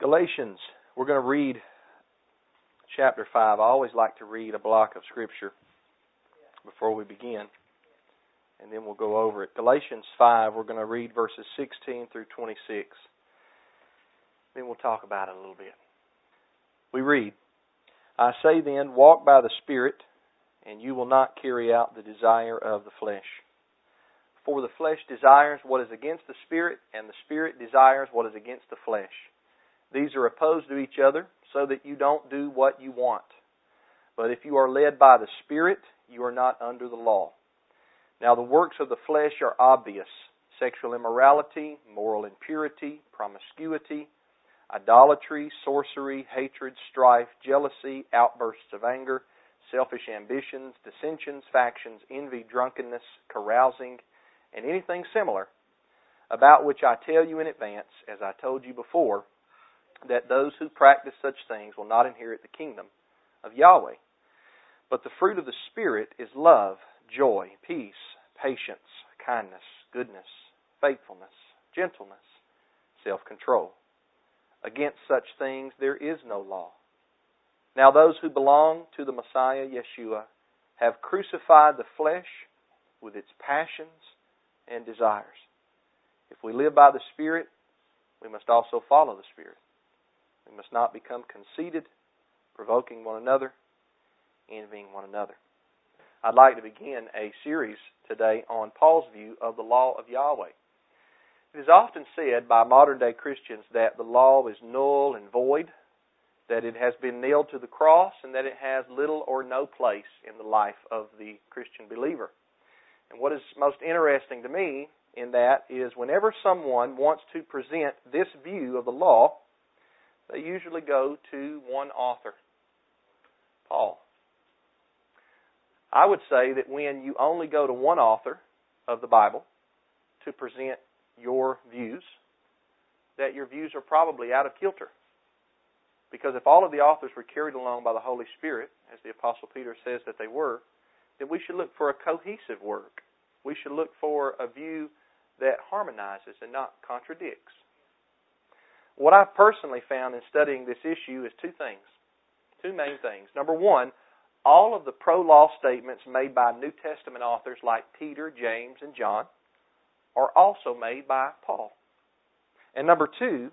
Galatians, we're going to read chapter 5. I always like to read a block of Scripture before we begin, and then we'll go over it. Galatians 5, we're going to read verses 16 through 26. Then we'll talk about it a little bit. We read, I say then, walk by the Spirit, and you will not carry out the desire of the flesh. For the flesh desires what is against the Spirit, and the Spirit desires what is against the flesh these are opposed to each other, so that you don't do what you want. But if you are led by the Spirit, you are not under the law. Now the works of the flesh are obvious sexual immorality, moral impurity, promiscuity, idolatry, sorcery, hatred, strife, jealousy, outbursts of anger, selfish ambitions, dissensions, factions, envy, drunkenness, carousing, and anything similar, about which I tell you in advance, as I told you before that those who practice such things will not inherit the kingdom of Yahweh. But the fruit of the Spirit is love, joy, peace, patience, kindness, goodness, faithfulness, gentleness, self control. Against such things there is no law. Now those who belong to the Messiah Yeshua have crucified the flesh with its passions and desires. If we live by the Spirit, we must also follow the Spirit. We must not become conceited, provoking one another, envying one another. I'd like to begin a series today on Paul's view of the law of Yahweh. It is often said by modern day Christians that the law is null and void, that it has been nailed to the cross, and that it has little or no place in the life of the Christian believer. And what is most interesting to me in that is whenever someone wants to present this view of the law, they usually go to one author, Paul. I would say that when you only go to one author of the Bible to present your views, that your views are probably out of kilter. Because if all of the authors were carried along by the Holy Spirit, as the Apostle Peter says that they were, then we should look for a cohesive work. We should look for a view that harmonizes and not contradicts. What I've personally found in studying this issue is two things. Two main things. Number one, all of the pro law statements made by New Testament authors like Peter, James, and John are also made by Paul. And number two,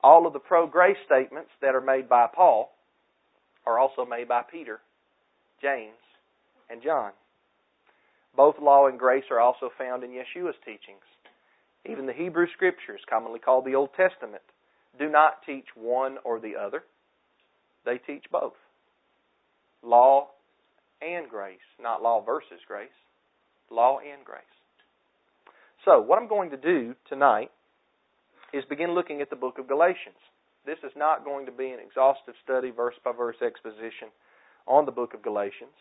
all of the pro grace statements that are made by Paul are also made by Peter, James, and John. Both law and grace are also found in Yeshua's teachings. Even the Hebrew Scriptures, commonly called the Old Testament, do not teach one or the other. They teach both. Law and grace, not law versus grace. Law and grace. So, what I'm going to do tonight is begin looking at the book of Galatians. This is not going to be an exhaustive study, verse by verse exposition on the book of Galatians.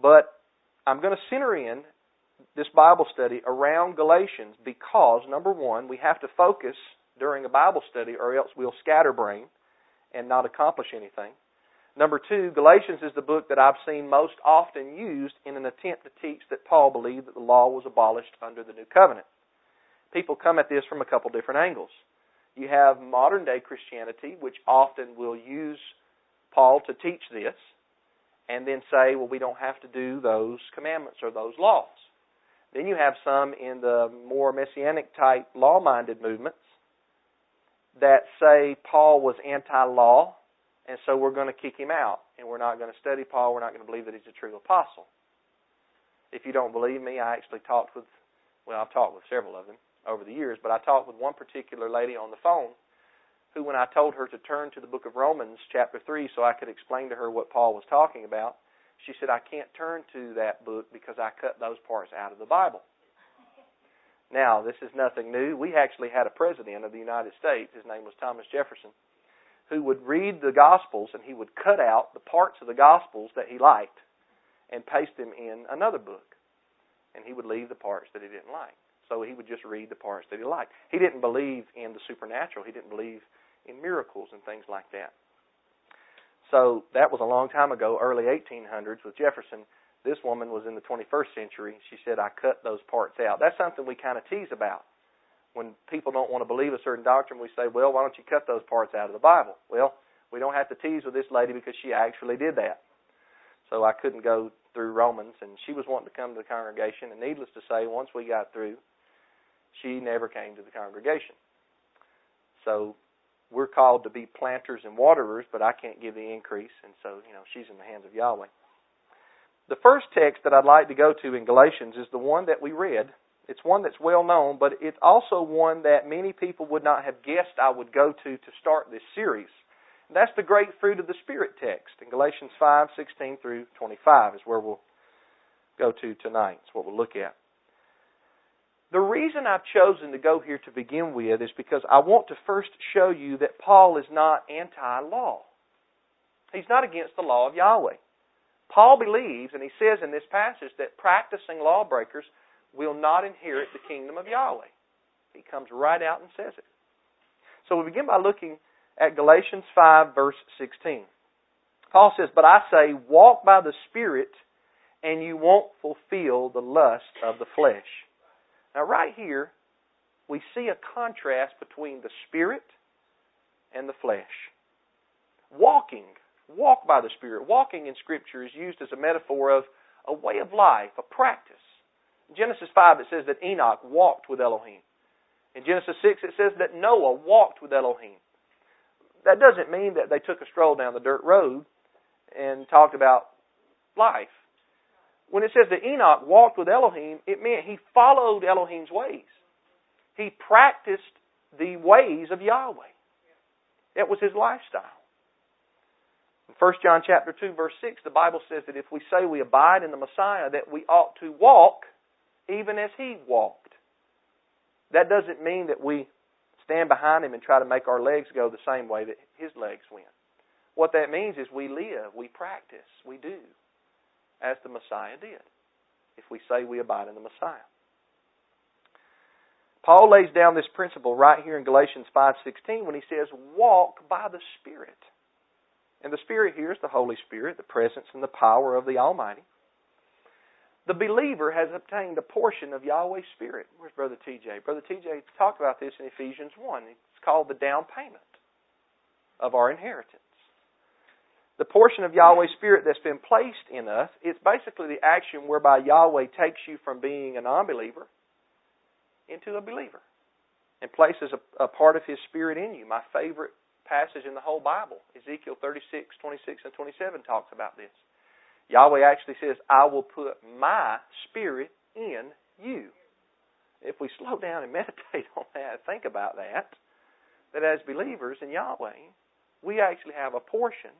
But I'm going to center in this Bible study around Galatians because, number one, we have to focus during a Bible study or else we'll scatterbrain and not accomplish anything. Number two, Galatians is the book that I've seen most often used in an attempt to teach that Paul believed that the law was abolished under the new covenant. People come at this from a couple different angles. You have modern day Christianity, which often will use Paul to teach this, and then say, well, we don't have to do those commandments or those laws. Then you have some in the more messianic type law minded movements that say Paul was anti law, and so we're going to kick him out, and we're not going to study Paul, we're not going to believe that he's a true apostle. If you don't believe me, I actually talked with, well, I've talked with several of them over the years, but I talked with one particular lady on the phone who, when I told her to turn to the book of Romans, chapter 3, so I could explain to her what Paul was talking about, she said, I can't turn to that book because I cut those parts out of the Bible. Now, this is nothing new. We actually had a president of the United States, his name was Thomas Jefferson, who would read the Gospels and he would cut out the parts of the Gospels that he liked and paste them in another book. And he would leave the parts that he didn't like. So he would just read the parts that he liked. He didn't believe in the supernatural, he didn't believe in miracles and things like that. So that was a long time ago, early 1800s with Jefferson. This woman was in the 21st century. She said, I cut those parts out. That's something we kind of tease about. when people don't want to believe a certain doctrine, we say, well, why don't you cut those parts out of the Bible? Well, we don't have to tease with this lady because she actually did that. So I couldn't go through Romans, and she was wanting to come to the congregation, and needless to say, once we got through, she never came to the congregation. So we're called to be planters and waterers, but I can't give the increase, and so, you know, she's in the hands of Yahweh. The first text that I'd like to go to in Galatians is the one that we read. It's one that's well known, but it's also one that many people would not have guessed I would go to to start this series. And that's the great fruit of the Spirit text in Galatians 5, 16 through 25 is where we'll go to tonight. It's what we'll look at. The reason I've chosen to go here to begin with is because I want to first show you that Paul is not anti law. He's not against the law of Yahweh. Paul believes, and he says in this passage, that practicing lawbreakers will not inherit the kingdom of Yahweh. He comes right out and says it. So we begin by looking at Galatians 5, verse 16. Paul says, But I say, walk by the Spirit, and you won't fulfill the lust of the flesh. Now, right here, we see a contrast between the Spirit and the flesh. Walking walk by the Spirit. Walking in Scripture is used as a metaphor of a way of life, a practice. In Genesis 5, it says that Enoch walked with Elohim. In Genesis 6, it says that Noah walked with Elohim. That doesn't mean that they took a stroll down the dirt road and talked about life. When it says that Enoch walked with Elohim, it meant he followed Elohim's ways. He practiced the ways of Yahweh. That was his lifestyle. In 1 John chapter 2 verse 6, the Bible says that if we say we abide in the Messiah, that we ought to walk even as he walked. That doesn't mean that we stand behind him and try to make our legs go the same way that his legs went. What that means is we live, we practice, we do as the Messiah did if we say we abide in the Messiah. Paul lays down this principle right here in Galatians 5:16 when he says walk by the Spirit. And the Spirit here is the Holy Spirit, the presence and the power of the Almighty. The believer has obtained a portion of Yahweh's Spirit. Where's Brother TJ? Brother TJ talked about this in Ephesians 1. It's called the down payment of our inheritance. The portion of Yahweh's Spirit that's been placed in us, it's basically the action whereby Yahweh takes you from being a non believer into a believer and places a, a part of His Spirit in you. My favorite passage in the whole Bible. Ezekiel 36, 26, and 27 talks about this. Yahweh actually says, I will put my spirit in you. If we slow down and meditate on that, think about that, that as believers in Yahweh, we actually have a portion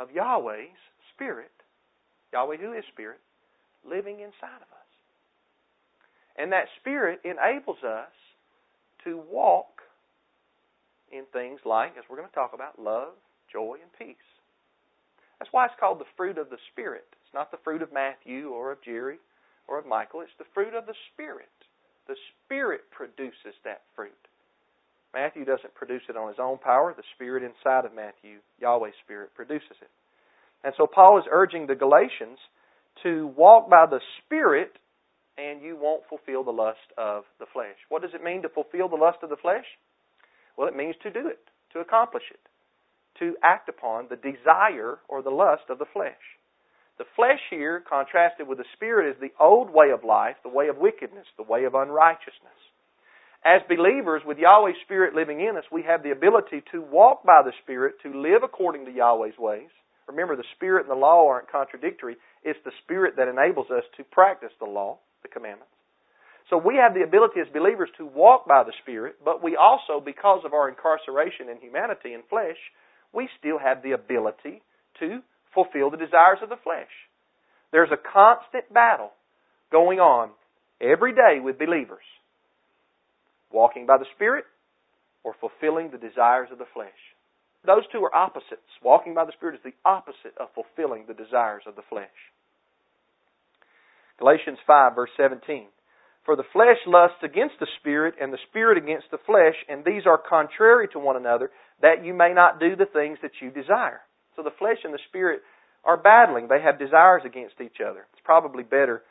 of Yahweh's spirit, Yahweh who is spirit, living inside of us. And that spirit enables us to walk in things like, as we're going to talk about, love, joy, and peace. That's why it's called the fruit of the Spirit. It's not the fruit of Matthew or of Jerry or of Michael. It's the fruit of the Spirit. The Spirit produces that fruit. Matthew doesn't produce it on his own power. The Spirit inside of Matthew, Yahweh's Spirit, produces it. And so Paul is urging the Galatians to walk by the Spirit and you won't fulfill the lust of the flesh. What does it mean to fulfill the lust of the flesh? Well, it means to do it, to accomplish it, to act upon the desire or the lust of the flesh. The flesh here, contrasted with the spirit, is the old way of life, the way of wickedness, the way of unrighteousness. As believers, with Yahweh's Spirit living in us, we have the ability to walk by the Spirit, to live according to Yahweh's ways. Remember, the Spirit and the law aren't contradictory. It's the Spirit that enables us to practice the law, the commandments. So we have the ability as believers to walk by the Spirit, but we also, because of our incarceration in humanity and flesh, we still have the ability to fulfill the desires of the flesh. There's a constant battle going on every day with believers walking by the Spirit or fulfilling the desires of the flesh. Those two are opposites. Walking by the Spirit is the opposite of fulfilling the desires of the flesh. Galatians 5, verse 17. For the flesh lusts against the spirit, and the spirit against the flesh, and these are contrary to one another, that you may not do the things that you desire. So the flesh and the spirit are battling. They have desires against each other. It's probably better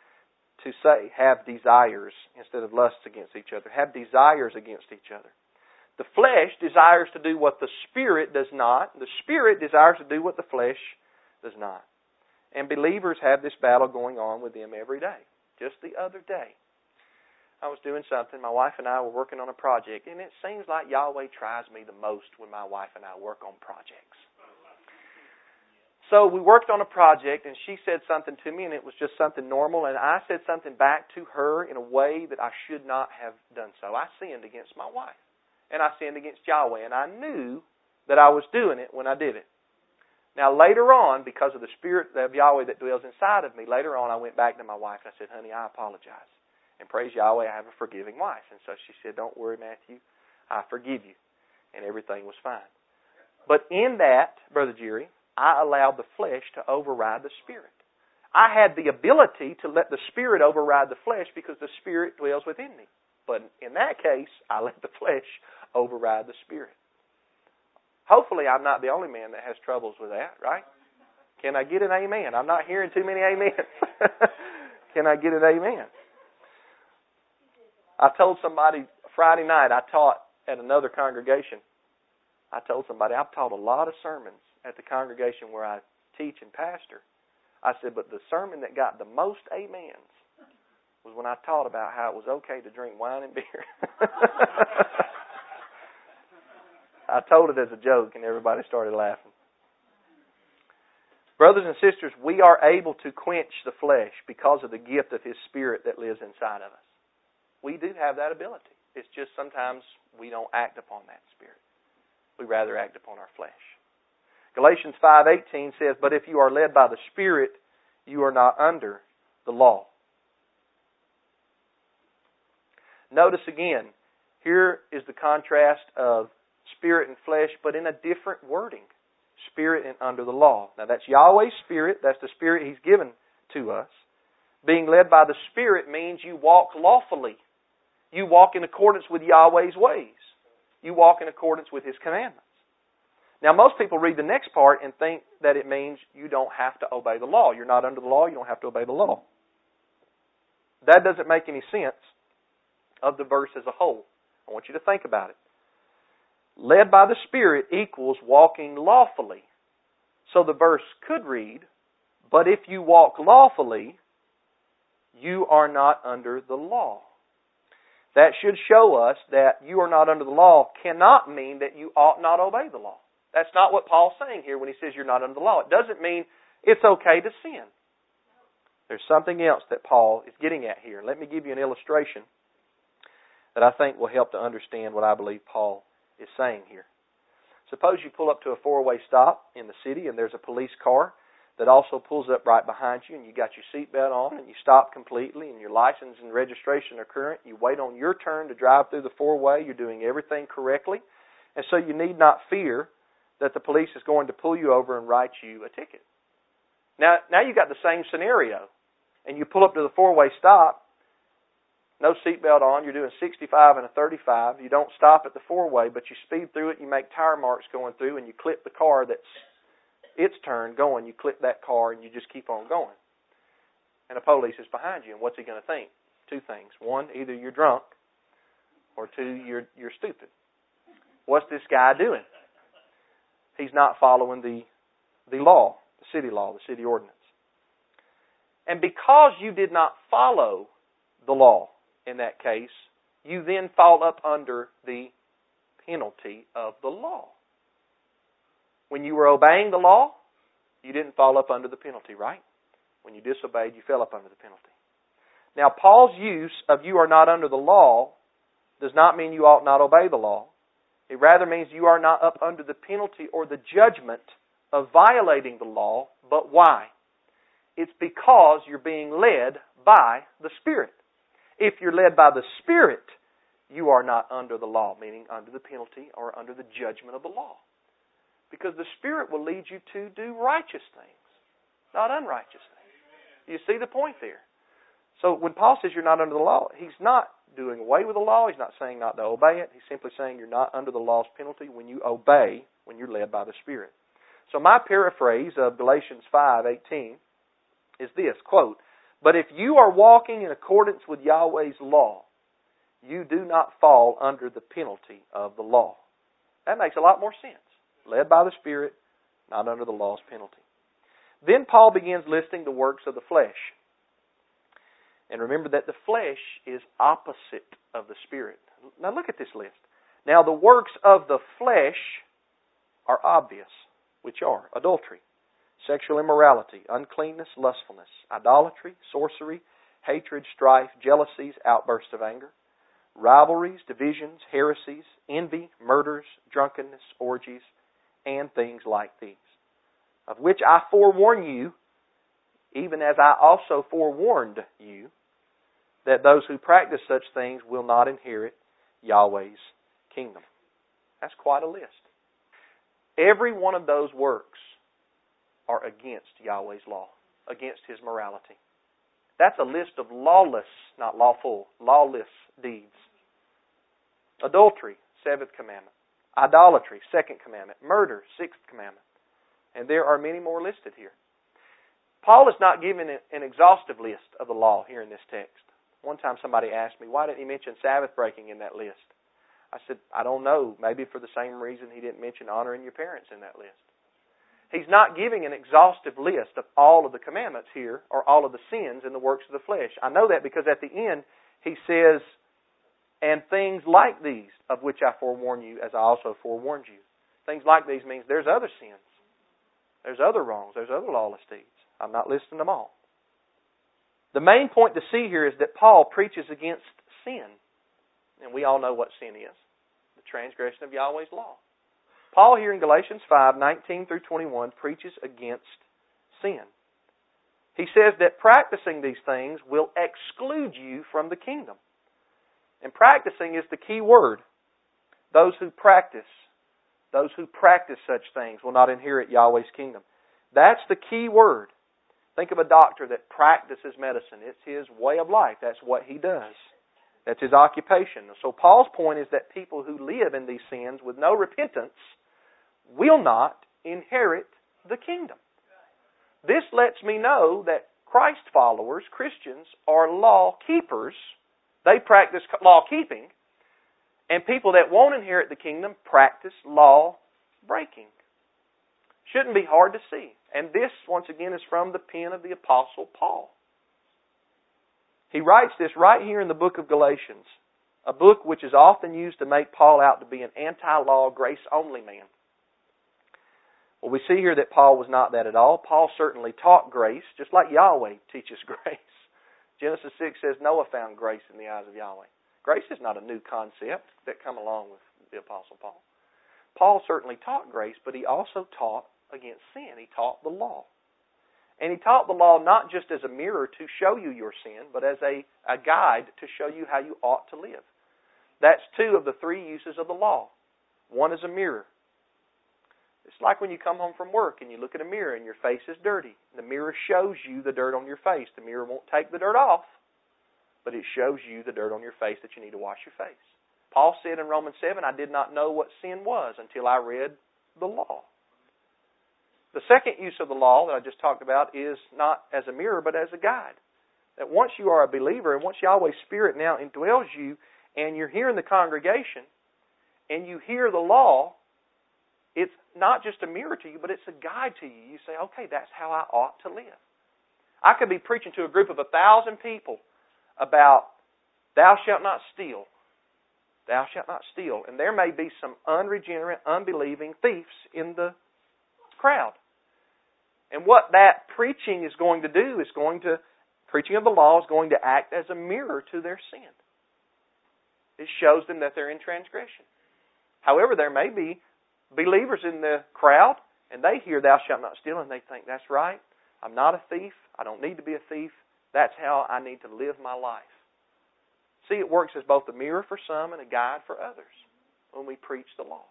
to say, have desires instead of lusts against each other. Have desires against each other. The flesh desires to do what the Spirit does not. The Spirit desires to do what the flesh does not. And believers have this battle going on with them every day. Just the other day, I was doing something. My wife and I were working on a project, and it seems like Yahweh tries me the most when my wife and I work on projects. So we worked on a project, and she said something to me, and it was just something normal, and I said something back to her in a way that I should not have done so. I sinned against my wife, and I sinned against Yahweh, and I knew that I was doing it when I did it. Now, later on, because of the Spirit of Yahweh that dwells inside of me, later on I went back to my wife and I said, Honey, I apologize. And praise Yahweh, I have a forgiving wife. And so she said, Don't worry, Matthew, I forgive you. And everything was fine. But in that, Brother Jerry, I allowed the flesh to override the Spirit. I had the ability to let the Spirit override the flesh because the Spirit dwells within me. But in that case, I let the flesh override the Spirit. Hopefully, I'm not the only man that has troubles with that, right? Can I get an amen? I'm not hearing too many amens. Can I get an amen? I told somebody Friday night, I taught at another congregation. I told somebody, I've taught a lot of sermons at the congregation where I teach and pastor. I said, but the sermon that got the most amens was when I taught about how it was okay to drink wine and beer. I told it as a joke, and everybody started laughing. Brothers and sisters, we are able to quench the flesh because of the gift of His Spirit that lives inside of us. We do have that ability. It's just sometimes we don't act upon that Spirit. We rather act upon our flesh. Galatians 5:18 says, "But if you are led by the Spirit, you are not under the law." Notice again, here is the contrast of spirit and flesh, but in a different wording. Spirit and under the law. Now that's Yahweh's Spirit. That's the Spirit He's given to us. Being led by the Spirit means you walk lawfully. You walk in accordance with Yahweh's ways. You walk in accordance with His commandments. Now, most people read the next part and think that it means you don't have to obey the law. You're not under the law, you don't have to obey the law. That doesn't make any sense of the verse as a whole. I want you to think about it led by the Spirit equals walking lawfully. So the verse could read, But if you walk lawfully, you are not under the law. That should show us that you are not under the law cannot mean that you ought not obey the law. That's not what Paul's saying here when he says you're not under the law. It doesn't mean it's okay to sin. There's something else that Paul is getting at here. Let me give you an illustration that I think will help to understand what I believe Paul is saying here. Suppose you pull up to a four way stop in the city and there's a police car that also pulls up right behind you and you got your seatbelt on and you stop completely and your license and registration are current. You wait on your turn to drive through the four way. You're doing everything correctly. And so you need not fear that the police is going to pull you over and write you a ticket. Now, now you got the same scenario and you pull up to the four way stop no seatbelt on, you're doing 65 and a 35. You don't stop at the four way, but you speed through it. You make tire marks going through, and you clip the car that's its turn going. You clip that car, and you just keep on going. And the police is behind you, and what's he going to think? Two things: one, either you're drunk, or two, you're you're stupid. What's this guy doing? He's not following the the law, the city law, the city ordinance. And because you did not follow the law, in that case, you then fall up under the penalty of the law. When you were obeying the law, you didn't fall up under the penalty, right? When you disobeyed, you fell up under the penalty. Now, Paul's use of you are not under the law does not mean you ought not obey the law. It rather means you are not up under the penalty or the judgment of violating the law. But why? It's because you're being led by the Spirit. If you're led by the Spirit, you are not under the law, meaning under the penalty or under the judgment of the law. Because the Spirit will lead you to do righteous things, not unrighteous things. You see the point there? So when Paul says you're not under the law, he's not doing away with the law. He's not saying not to obey it. He's simply saying you're not under the law's penalty when you obey, when you're led by the Spirit. So my paraphrase of Galatians 5:18 is this, quote, But if you are walking in accordance with Yahweh's law, you do not fall under the penalty of the law. That makes a lot more sense. Led by the Spirit, not under the law's penalty. Then Paul begins listing the works of the flesh. And remember that the flesh is opposite of the Spirit. Now look at this list. Now the works of the flesh are obvious, which are adultery, sexual immorality, uncleanness, lustfulness, idolatry, sorcery, hatred, strife, jealousies, outbursts of anger, rivalries, divisions, heresies, envy, murders, drunkenness, orgies, and things like these, of which I forewarn you, even as I also forewarned you, that those who practice such things will not inherit Yahweh's kingdom. That's quite a list. Every one of those works are against Yahweh's law, against His morality. That's a list of lawless, not lawful, lawless deeds. Adultery, seventh commandment. Idolatry, second commandment. Murder, sixth commandment. And there are many more listed here. Paul is not giving an exhaustive list of the law here in this text. One time somebody asked me, why didn't he mention Sabbath breaking in that list? I said, I don't know. Maybe for the same reason he didn't mention honoring your parents in that list. He's not giving an exhaustive list of all of the commandments here or all of the sins and the works of the flesh. I know that because at the end he says, and things like these of which I forewarn you as I also forewarned you. Things like these means there's other sins. There's other wrongs. There's other lawless deeds. I'm not listing them all. The main point to see here is that Paul preaches against sin. And we all know what sin is the transgression of Yahweh's law. Paul here in Galatians 5 19 through 21 preaches against sin. He says that practicing these things will exclude you from the kingdom. And practicing is the key word. Those who practice, those who practice such things will not inherit Yahweh's kingdom. That's the key word. Think of a doctor that practices medicine. It's his way of life. That's what he does. That's his occupation. So Paul's point is that people who live in these sins with no repentance will not inherit the kingdom. This lets me know that Christ followers, Christians, are law keepers. They practice law keeping. And people that won't inherit the kingdom practice law breaking. Shouldn't be hard to see. And this, once again, is from the pen of the Apostle Paul. He writes this right here in the book of Galatians, a book which is often used to make Paul out to be an anti law, grace only man. Well, we see here that Paul was not that at all. Paul certainly taught grace, just like Yahweh teaches grace. Genesis 6 says Noah found grace in the eyes of Yahweh. Grace is not a new concept that come along with the Apostle Paul. Paul certainly taught grace, but he also taught against sin. He taught the law. And he taught the law not just as a mirror to show you your sin, but as a, a guide to show you how you ought to live. That's two of the three uses of the law. One is a mirror. It's like when you come home from work and you look in a mirror and your face is dirty. The mirror shows you the dirt on your face. The mirror won't take the dirt off, but it shows you the dirt on your face that you need to wash your face. Paul said in Romans 7, I did not know what sin was until I read the law. The second use of the law that I just talked about is not as a mirror, but as a guide. That once you are a believer and once Yahweh's Spirit now indwells you and you're here in the congregation and you hear the law, it's not just a mirror to you, but it's a guide to you. You say, okay, that's how I ought to live. I could be preaching to a group of a thousand people about thou shalt not steal. Thou shalt not steal. And there may be some unregenerate, unbelieving thieves in the crowd. And what that preaching is going to do is going to, preaching of the law is going to act as a mirror to their sin. It shows them that they're in transgression. However, there may be believers in the crowd and they hear thou shalt not steal and they think that's right. I'm not a thief. I don't need to be a thief. That's how I need to live my life. See, it works as both a mirror for some and a guide for others when we preach the law.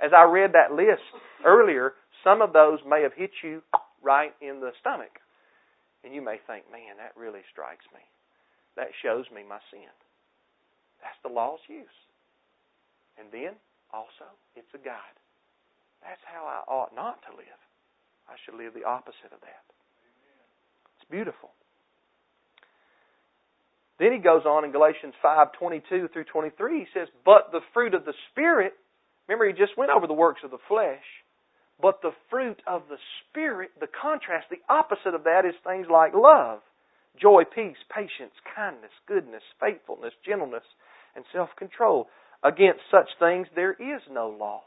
As I read that list earlier, some of those may have hit you right in the stomach. And you may think, man, that really strikes me. That shows me my sin. That's the law's use. And then, also, it's a guide. That's how I ought not to live. I should live the opposite of that. It's beautiful. Then he goes on in Galatians 5:22 through 23. He says, "But the fruit of the Spirit." Remember, he just went over the works of the flesh. But the fruit of the Spirit, the contrast, the opposite of that is things like love, joy, peace, patience, kindness, goodness, faithfulness, gentleness, and self-control. Against such things there is no law.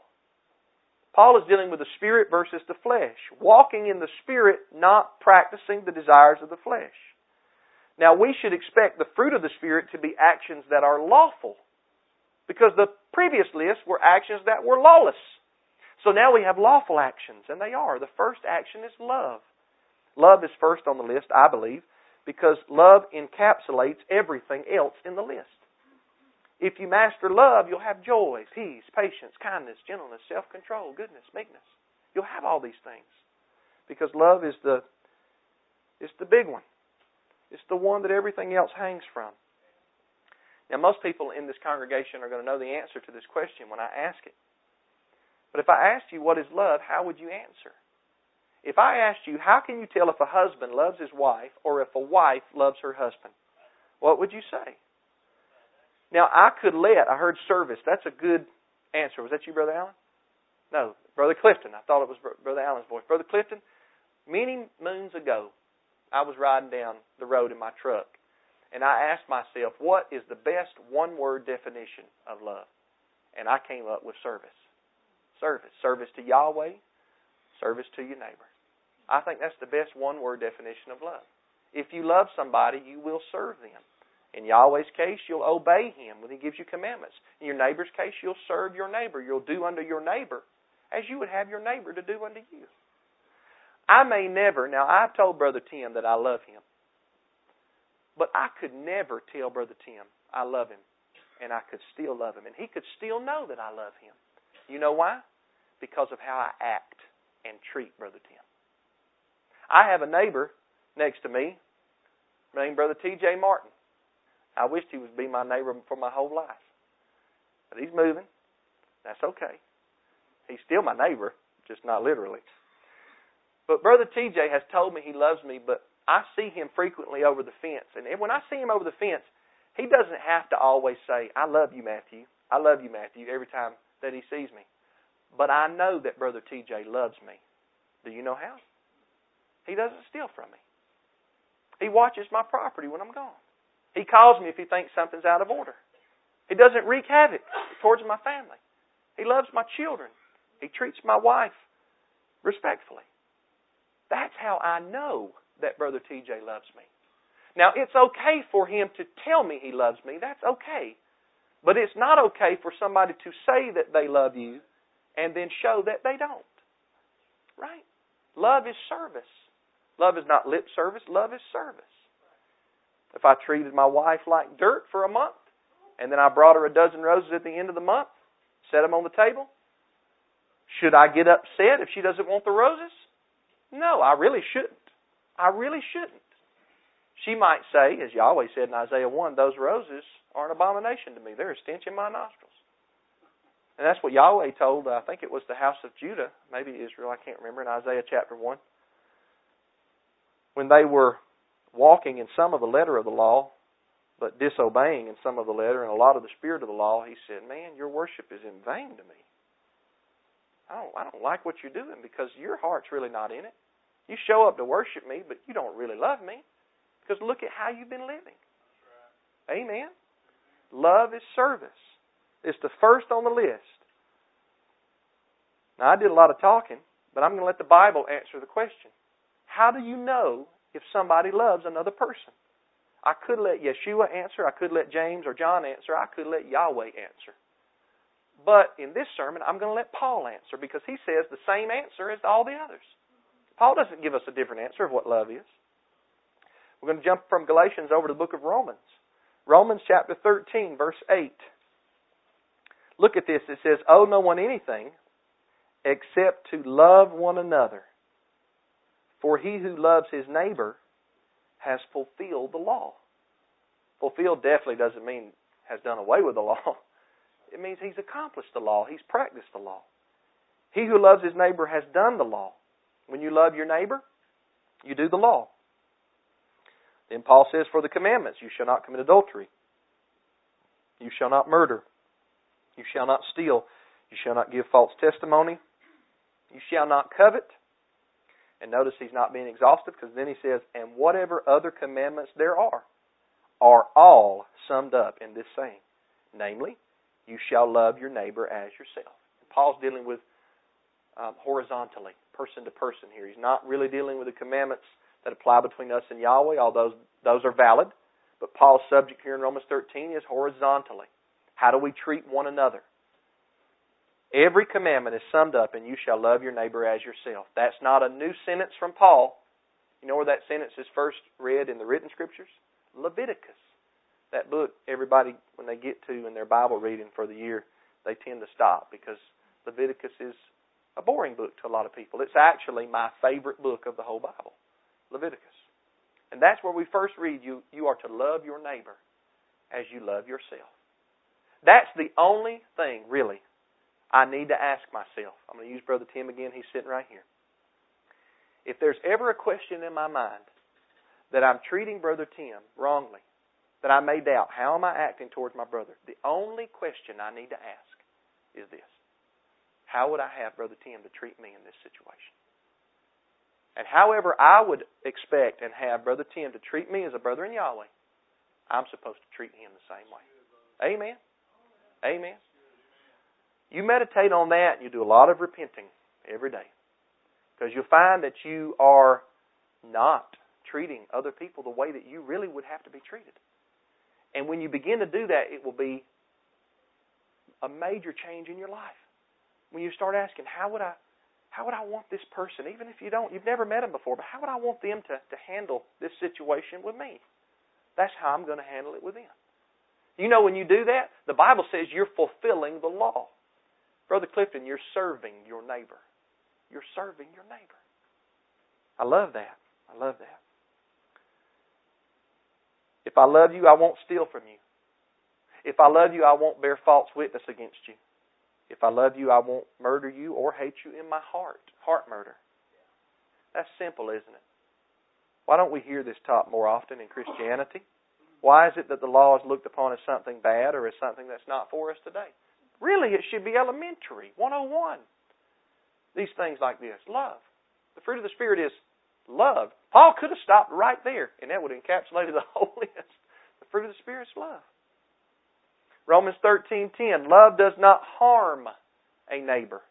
Paul is dealing with the Spirit versus the flesh. Walking in the Spirit, not practicing the desires of the flesh. Now we should expect the fruit of the Spirit to be actions that are lawful. Because the previous list were actions that were lawless. So now we have lawful actions, and they are. The first action is love. Love is first on the list, I believe, because love encapsulates everything else in the list. If you master love, you'll have joy, peace, patience, kindness, gentleness, self-control, goodness, meekness. You'll have all these things. Because love is the it's the big one. It's the one that everything else hangs from. Now, most people in this congregation are going to know the answer to this question when I ask it. But if I asked you what is love, how would you answer? If I asked you, how can you tell if a husband loves his wife or if a wife loves her husband? What would you say? Now, I could let, I heard service. That's a good answer. Was that you, Brother Allen? No, Brother Clifton. I thought it was Brother Allen's voice. Brother Clifton, many moons ago, I was riding down the road in my truck, and I asked myself, what is the best one word definition of love? And I came up with service. Service. Service to Yahweh, service to your neighbor. I think that's the best one word definition of love. If you love somebody, you will serve them. In Yahweh's case, you'll obey Him when He gives you commandments. In your neighbor's case, you'll serve your neighbor. You'll do unto your neighbor as you would have your neighbor to do unto you. I may never, now I've told Brother Tim that I love him, but I could never tell Brother Tim I love him, and I could still love him, and he could still know that I love him. You know why? Because of how I act and treat Brother Tim. I have a neighbor next to me named Brother T.J. Martin. I wished he would be my neighbor for my whole life. But he's moving. That's okay. He's still my neighbor, just not literally. But Brother TJ has told me he loves me, but I see him frequently over the fence. And when I see him over the fence, he doesn't have to always say, I love you, Matthew. I love you, Matthew, every time that he sees me. But I know that Brother TJ loves me. Do you know how? He doesn't steal from me. He watches my property when I'm gone. He calls me if he thinks something's out of order. He doesn't wreak havoc towards my family. He loves my children. He treats my wife respectfully. That's how I know that Brother TJ loves me. Now, it's okay for him to tell me he loves me. That's okay. But it's not okay for somebody to say that they love you and then show that they don't. Right? Love is service. Love is not lip service, love is service. If I treated my wife like dirt for a month and then I brought her a dozen roses at the end of the month, set them on the table, should I get upset if she doesn't want the roses? No, I really shouldn't. I really shouldn't. She might say, as Yahweh said in Isaiah 1, those roses are an abomination to me. They're a stench in my nostrils. And that's what Yahweh told, uh, I think it was the house of Judah, maybe Israel, I can't remember, in Isaiah chapter 1. When they were walking in some of the letter of the law, but disobeying in some of the letter and a lot of the spirit of the law, he said, Man, your worship is in vain to me. I don't, I don't like what you're doing because your heart's really not in it. You show up to worship me, but you don't really love me because look at how you've been living. Right. Amen. Love is service. It's the first on the list. Now, I did a lot of talking, but I'm going to let the Bible answer the question. How do you know if somebody loves another person? I could let Yeshua answer. I could let James or John answer. I could let Yahweh answer. But in this sermon, I'm going to let Paul answer because he says the same answer as all the others. Paul doesn't give us a different answer of what love is. We're going to jump from Galatians over to the book of Romans. Romans chapter 13, verse 8. Look at this. It says, Owe no one anything except to love one another. For he who loves his neighbor has fulfilled the law. Fulfilled definitely doesn't mean has done away with the law. It means he's accomplished the law. He's practiced the law. He who loves his neighbor has done the law. When you love your neighbor, you do the law. Then Paul says, For the commandments, you shall not commit adultery. You shall not murder. You shall not steal. You shall not give false testimony. You shall not covet. And notice he's not being exhaustive because then he says, And whatever other commandments there are, are all summed up in this saying. Namely, you shall love your neighbor as yourself. And Paul's dealing with um, horizontally, person to person here. He's not really dealing with the commandments that apply between us and Yahweh, although those are valid. But Paul's subject here in Romans 13 is horizontally. How do we treat one another? Every commandment is summed up in you shall love your neighbor as yourself. That's not a new sentence from Paul. You know where that sentence is first read in the written scriptures? Leviticus. That book, everybody, when they get to in their Bible reading for the year, they tend to stop because Leviticus is a boring book to a lot of people. It's actually my favorite book of the whole Bible, Leviticus. And that's where we first read you, you are to love your neighbor as you love yourself. That's the only thing, really, I need to ask myself. I'm going to use Brother Tim again. He's sitting right here. If there's ever a question in my mind that I'm treating Brother Tim wrongly, that I may doubt, how am I acting towards my brother? The only question I need to ask is this How would I have Brother Tim to treat me in this situation? And however I would expect and have Brother Tim to treat me as a brother in Yahweh, I'm supposed to treat him the same way. Amen. Amen. You meditate on that and you do a lot of repenting every day. Because you'll find that you are not treating other people the way that you really would have to be treated. And when you begin to do that, it will be a major change in your life. When you start asking, how would I how would I want this person, even if you don't you've never met them before, but how would I want them to, to handle this situation with me? That's how I'm going to handle it with them. You know when you do that, the Bible says you're fulfilling the law. Brother Clifton, you're serving your neighbor. You're serving your neighbor. I love that. I love that. If I love you, I won't steal from you. If I love you, I won't bear false witness against you. If I love you, I won't murder you or hate you in my heart. Heart murder. That's simple, isn't it? Why don't we hear this taught more often in Christianity? Why is it that the law is looked upon as something bad or as something that's not for us today? Really, it should be elementary, 101. These things like this. Love. The fruit of the Spirit is love. Paul could have stopped right there, and that would have encapsulated the whole list. The fruit of the Spirit is love. Romans 13:10 Love does not harm a neighbor.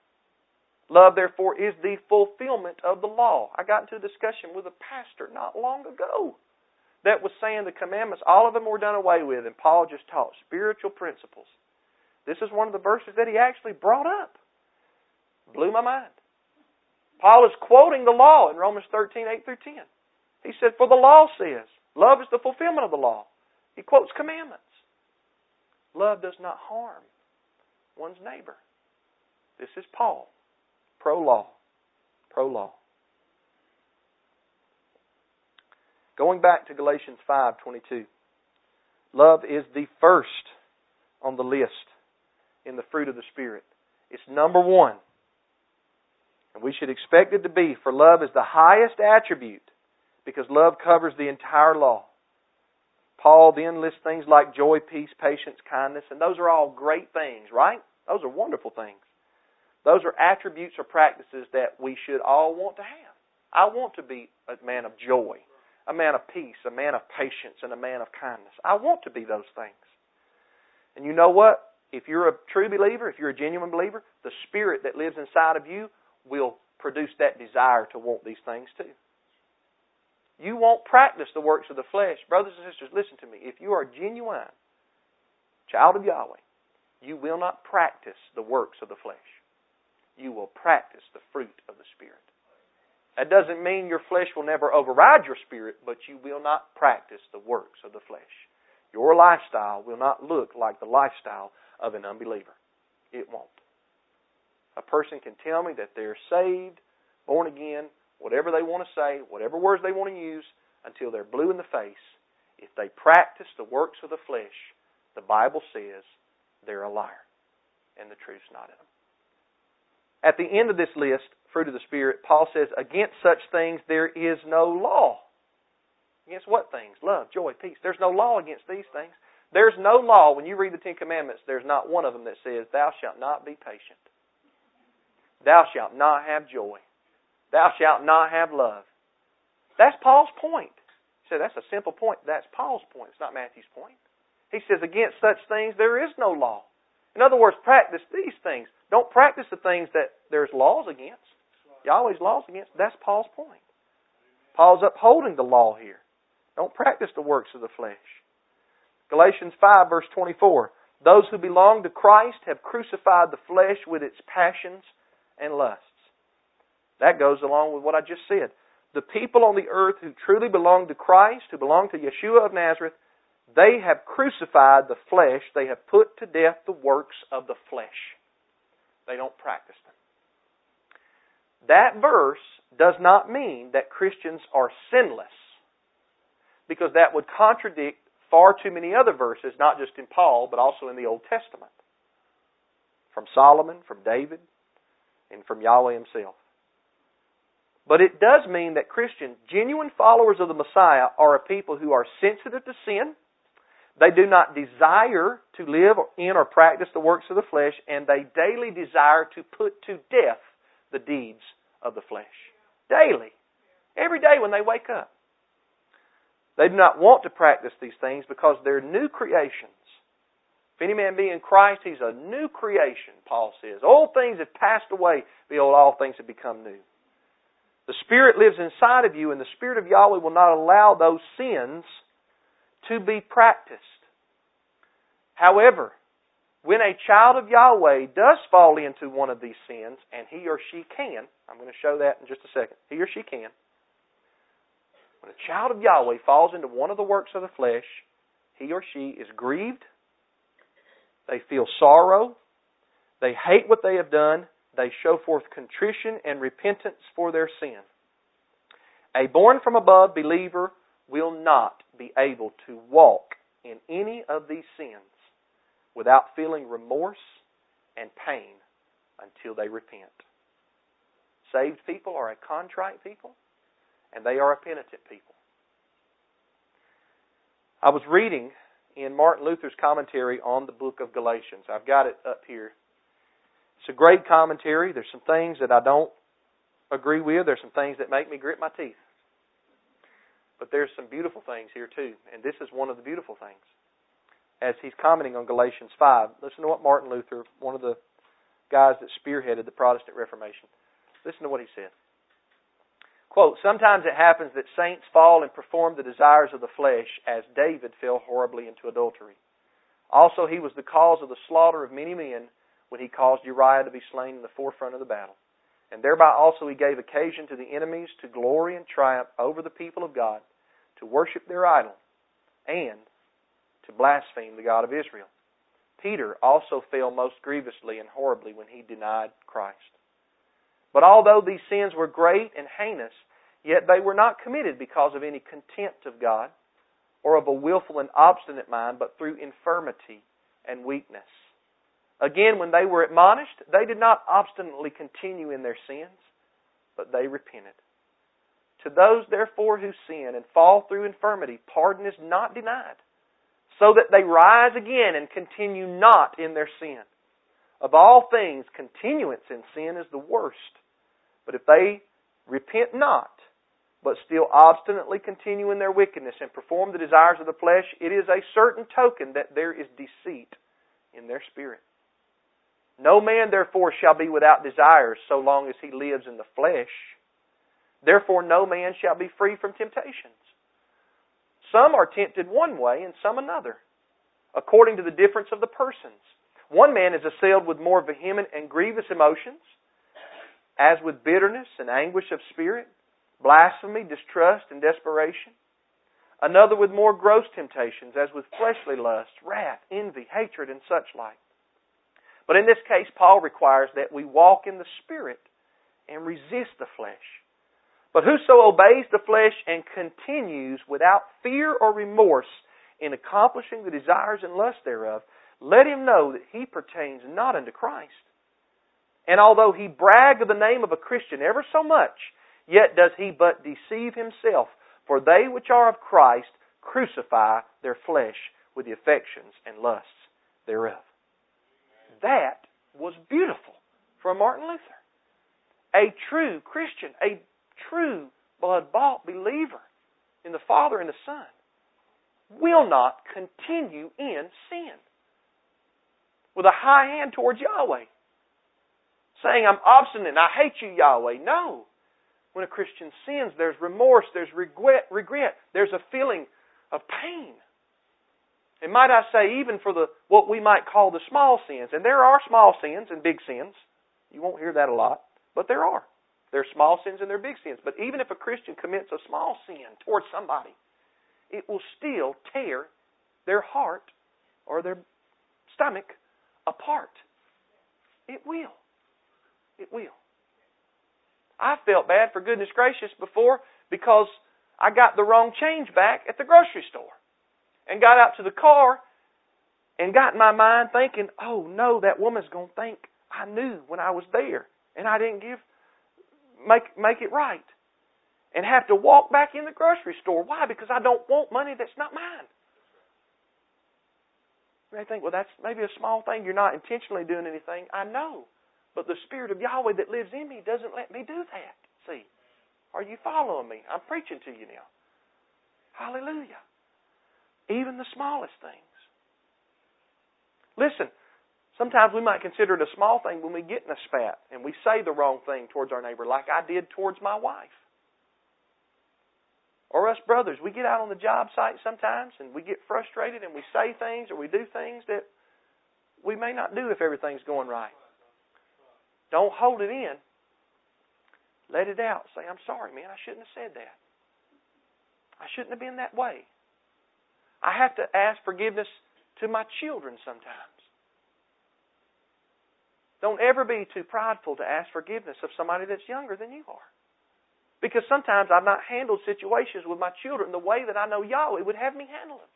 Love therefore is the fulfillment of the law. I got into a discussion with a pastor not long ago that was saying the commandments all of them were done away with and Paul just taught spiritual principles. This is one of the verses that he actually brought up. Blew my mind. Paul is quoting the law in Romans 13, 8 through 10. He said, For the law says, love is the fulfillment of the law. He quotes commandments. Love does not harm one's neighbor. This is Paul, pro law. Pro law. Going back to Galatians 5:22. Love is the first on the list in the fruit of the Spirit. It's number one. And we should expect it to be, for love is the highest attribute because love covers the entire law. Paul then lists things like joy, peace, patience, kindness, and those are all great things, right? Those are wonderful things. Those are attributes or practices that we should all want to have. I want to be a man of joy, a man of peace, a man of patience, and a man of kindness. I want to be those things. And you know what? if you're a true believer, if you're a genuine believer, the spirit that lives inside of you will produce that desire to want these things too. You won't practice the works of the flesh. Brothers and sisters, listen to me. If you are genuine child of Yahweh, you will not practice the works of the flesh. You will practice the fruit of the Spirit. That doesn't mean your flesh will never override your spirit, but you will not practice the works of the flesh. Your lifestyle will not look like the lifestyle of an unbeliever. It won't. A person can tell me that they're saved, born again, whatever they want to say, whatever words they want to use, until they're blue in the face. If they practice the works of the flesh, the Bible says they're a liar and the truth's not in them. At the end of this list, fruit of the Spirit, Paul says, Against such things there is no law. Against what things? Love, joy, peace. There's no law against these things. There's no law, when you read the Ten Commandments, there's not one of them that says, Thou shalt not be patient. Thou shalt not have joy. Thou shalt not have love. That's Paul's point. He said, That's a simple point. That's Paul's point. It's not Matthew's point. He says, Against such things there is no law. In other words, practice these things. Don't practice the things that there's laws against. Yahweh's laws against. That's Paul's point. Paul's upholding the law here. Don't practice the works of the flesh. Galatians 5, verse 24. Those who belong to Christ have crucified the flesh with its passions and lusts. That goes along with what I just said. The people on the earth who truly belong to Christ, who belong to Yeshua of Nazareth, they have crucified the flesh. They have put to death the works of the flesh. They don't practice them. That verse does not mean that Christians are sinless, because that would contradict far too many other verses, not just in Paul, but also in the Old Testament. From Solomon, from David, and from Yahweh himself. But it does mean that Christians, genuine followers of the Messiah, are a people who are sensitive to sin. They do not desire to live in or practice the works of the flesh, and they daily desire to put to death the deeds of the flesh. Daily. Every day when they wake up. They do not want to practice these things because they're new creations. If any man be in Christ, he's a new creation, Paul says. Old things have passed away, behold, all things have become new. The Spirit lives inside of you, and the Spirit of Yahweh will not allow those sins to be practiced. However, when a child of Yahweh does fall into one of these sins, and he or she can, I'm going to show that in just a second, he or she can, when a child of Yahweh falls into one of the works of the flesh, he or she is grieved. They feel sorrow. They hate what they have done. They show forth contrition and repentance for their sin. A born from above believer will not be able to walk in any of these sins without feeling remorse and pain until they repent. Saved people are a contrite people and they are a penitent people. I was reading in Martin Luther's commentary on the book of Galatians. I've got it up here. It's a great commentary. There's some things that I don't agree with. There's some things that make me grit my teeth. But there's some beautiful things here too, and this is one of the beautiful things. As he's commenting on Galatians 5, listen to what Martin Luther, one of the guys that spearheaded the Protestant Reformation, listen to what he said. Quote, Sometimes it happens that saints fall and perform the desires of the flesh, as David fell horribly into adultery. Also, he was the cause of the slaughter of many men when he caused Uriah to be slain in the forefront of the battle. And thereby also he gave occasion to the enemies to glory and triumph over the people of God, to worship their idol, and to blaspheme the God of Israel. Peter also fell most grievously and horribly when he denied Christ. But although these sins were great and heinous, Yet they were not committed because of any contempt of God or of a willful and obstinate mind, but through infirmity and weakness. Again, when they were admonished, they did not obstinately continue in their sins, but they repented. To those, therefore, who sin and fall through infirmity, pardon is not denied, so that they rise again and continue not in their sin. Of all things, continuance in sin is the worst. But if they repent not, but still obstinately continue in their wickedness and perform the desires of the flesh, it is a certain token that there is deceit in their spirit. No man, therefore, shall be without desires so long as he lives in the flesh. Therefore, no man shall be free from temptations. Some are tempted one way and some another, according to the difference of the persons. One man is assailed with more vehement and grievous emotions, as with bitterness and anguish of spirit blasphemy, distrust, and desperation. Another with more gross temptations, as with fleshly lust, wrath, envy, hatred, and such like. But in this case, Paul requires that we walk in the Spirit and resist the flesh. But whoso obeys the flesh and continues without fear or remorse in accomplishing the desires and lusts thereof, let him know that he pertains not unto Christ. And although he brag of the name of a Christian ever so much, Yet does he but deceive himself. For they which are of Christ crucify their flesh with the affections and lusts thereof. That was beautiful for Martin Luther. A true Christian, a true blood bought believer in the Father and the Son will not continue in sin with a high hand towards Yahweh. Saying, I'm obstinate, I hate you, Yahweh. No. When a Christian sins, there's remorse, there's regret, regret, there's a feeling of pain. And might I say, even for the what we might call the small sins, and there are small sins and big sins. You won't hear that a lot, but there are. There are small sins and there are big sins. But even if a Christian commits a small sin towards somebody, it will still tear their heart or their stomach apart. It will. It will. I felt bad for goodness gracious before because I got the wrong change back at the grocery store and got out to the car and got in my mind thinking, oh no, that woman's going to think I knew when I was there and I didn't give make make it right and have to walk back in the grocery store. Why? Because I don't want money that's not mine. You may think, well, that's maybe a small thing. You're not intentionally doing anything. I know. But the Spirit of Yahweh that lives in me doesn't let me do that. See? Are you following me? I'm preaching to you now. Hallelujah. Even the smallest things. Listen, sometimes we might consider it a small thing when we get in a spat and we say the wrong thing towards our neighbor, like I did towards my wife. Or us brothers, we get out on the job site sometimes and we get frustrated and we say things or we do things that we may not do if everything's going right. Don't hold it in. Let it out. Say, I'm sorry, man. I shouldn't have said that. I shouldn't have been that way. I have to ask forgiveness to my children sometimes. Don't ever be too prideful to ask forgiveness of somebody that's younger than you are. Because sometimes I've not handled situations with my children the way that I know Yahweh would have me handle them.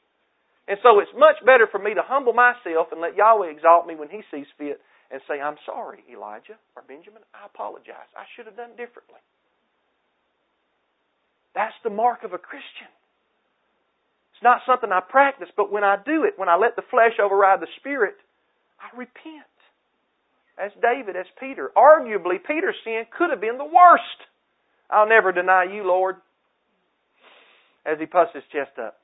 And so it's much better for me to humble myself and let Yahweh exalt me when He sees fit and say, I'm sorry, Elijah or Benjamin, I apologize. I should have done differently. That's the mark of a Christian. It's not something I practice, but when I do it, when I let the flesh override the spirit, I repent. As David, as Peter. Arguably, Peter's sin could have been the worst. I'll never deny you, Lord. As he puffs his chest up.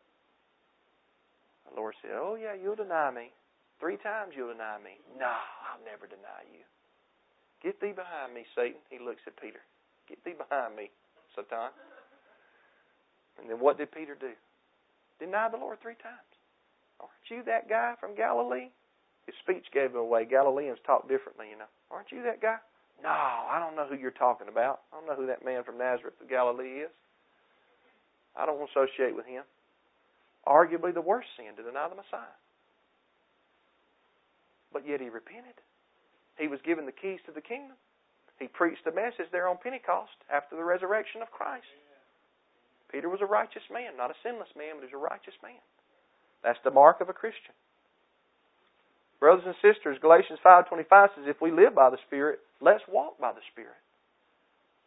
The Lord said, Oh, yeah, you'll deny me. Three times you'll deny me. No, I'll never deny you. Get thee behind me, Satan. He looks at Peter. Get thee behind me, Satan. And then what did Peter do? Deny the Lord three times. Aren't you that guy from Galilee? His speech gave him away. Galileans talk differently, you know. Aren't you that guy? No, I don't know who you're talking about. I don't know who that man from Nazareth of Galilee is. I don't associate with him. Arguably the worst sin to deny the Messiah. But yet he repented. He was given the keys to the kingdom. He preached the message there on Pentecost after the resurrection of Christ. Peter was a righteous man, not a sinless man, but he was a righteous man. That's the mark of a Christian. Brothers and sisters, Galatians 5.25 says, if we live by the Spirit, let's walk by the Spirit.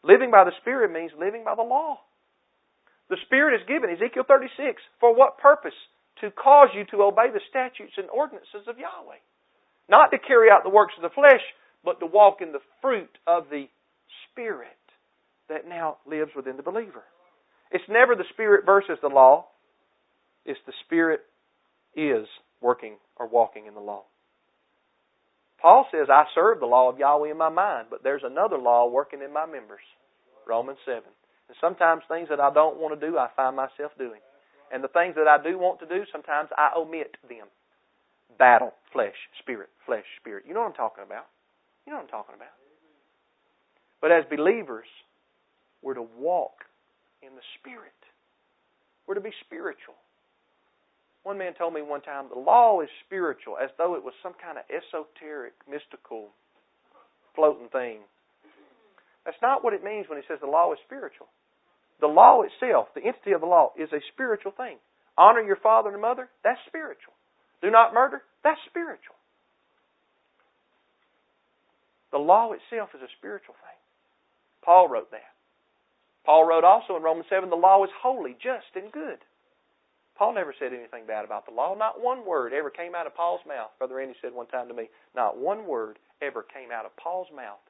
Living by the Spirit means living by the law. The Spirit is given, Ezekiel 36, for what purpose? To cause you to obey the statutes and ordinances of Yahweh. Not to carry out the works of the flesh, but to walk in the fruit of the Spirit that now lives within the believer. It's never the Spirit versus the law. It's the Spirit is working or walking in the law. Paul says, I serve the law of Yahweh in my mind, but there's another law working in my members. Romans 7. And sometimes things that I don't want to do, I find myself doing. And the things that I do want to do, sometimes I omit them. Battle, flesh, spirit, flesh, spirit. You know what I'm talking about. You know what I'm talking about. But as believers, we're to walk in the Spirit. We're to be spiritual. One man told me one time the law is spiritual, as though it was some kind of esoteric, mystical, floating thing. That's not what it means when he says the law is spiritual. The law itself, the entity of the law, is a spiritual thing. Honor your father and mother, that's spiritual. Do not murder, that's spiritual. The law itself is a spiritual thing. Paul wrote that. Paul wrote also in Romans 7 the law is holy, just, and good. Paul never said anything bad about the law. Not one word ever came out of Paul's mouth. Brother Randy said one time to me, not one word ever came out of Paul's mouth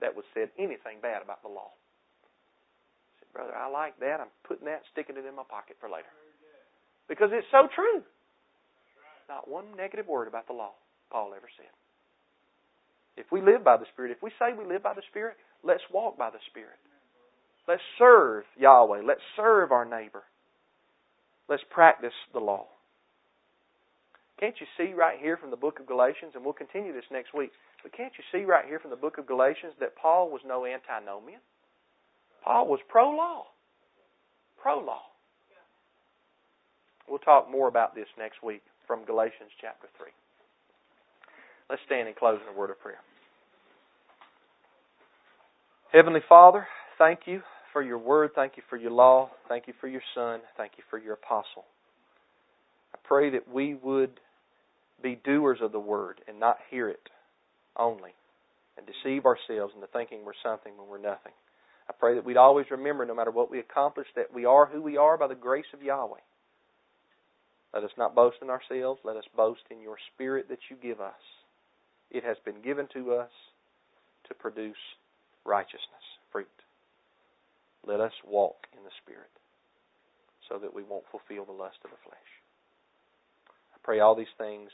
that was said anything bad about the law. I said, Brother, I like that. I'm putting that, sticking it in my pocket for later. Because it's so true. Not one negative word about the law Paul ever said. If we live by the Spirit, if we say we live by the Spirit, let's walk by the Spirit. Let's serve Yahweh. Let's serve our neighbor. Let's practice the law. Can't you see right here from the book of Galatians, and we'll continue this next week, but can't you see right here from the book of Galatians that Paul was no antinomian? Paul was pro law. Pro law. We'll talk more about this next week from Galatians chapter 3. Let's stand and close in a word of prayer. Heavenly Father, thank you for your word. Thank you for your law. Thank you for your son. Thank you for your apostle. I pray that we would be doers of the word and not hear it only and deceive ourselves into thinking we're something when we're nothing. I pray that we'd always remember, no matter what we accomplish, that we are who we are by the grace of Yahweh. Let us not boast in ourselves. Let us boast in your Spirit that you give us. It has been given to us to produce righteousness. Let us walk in the Spirit so that we won't fulfill the lust of the flesh. I pray all these things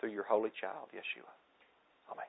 through your holy child, Yeshua. Amen.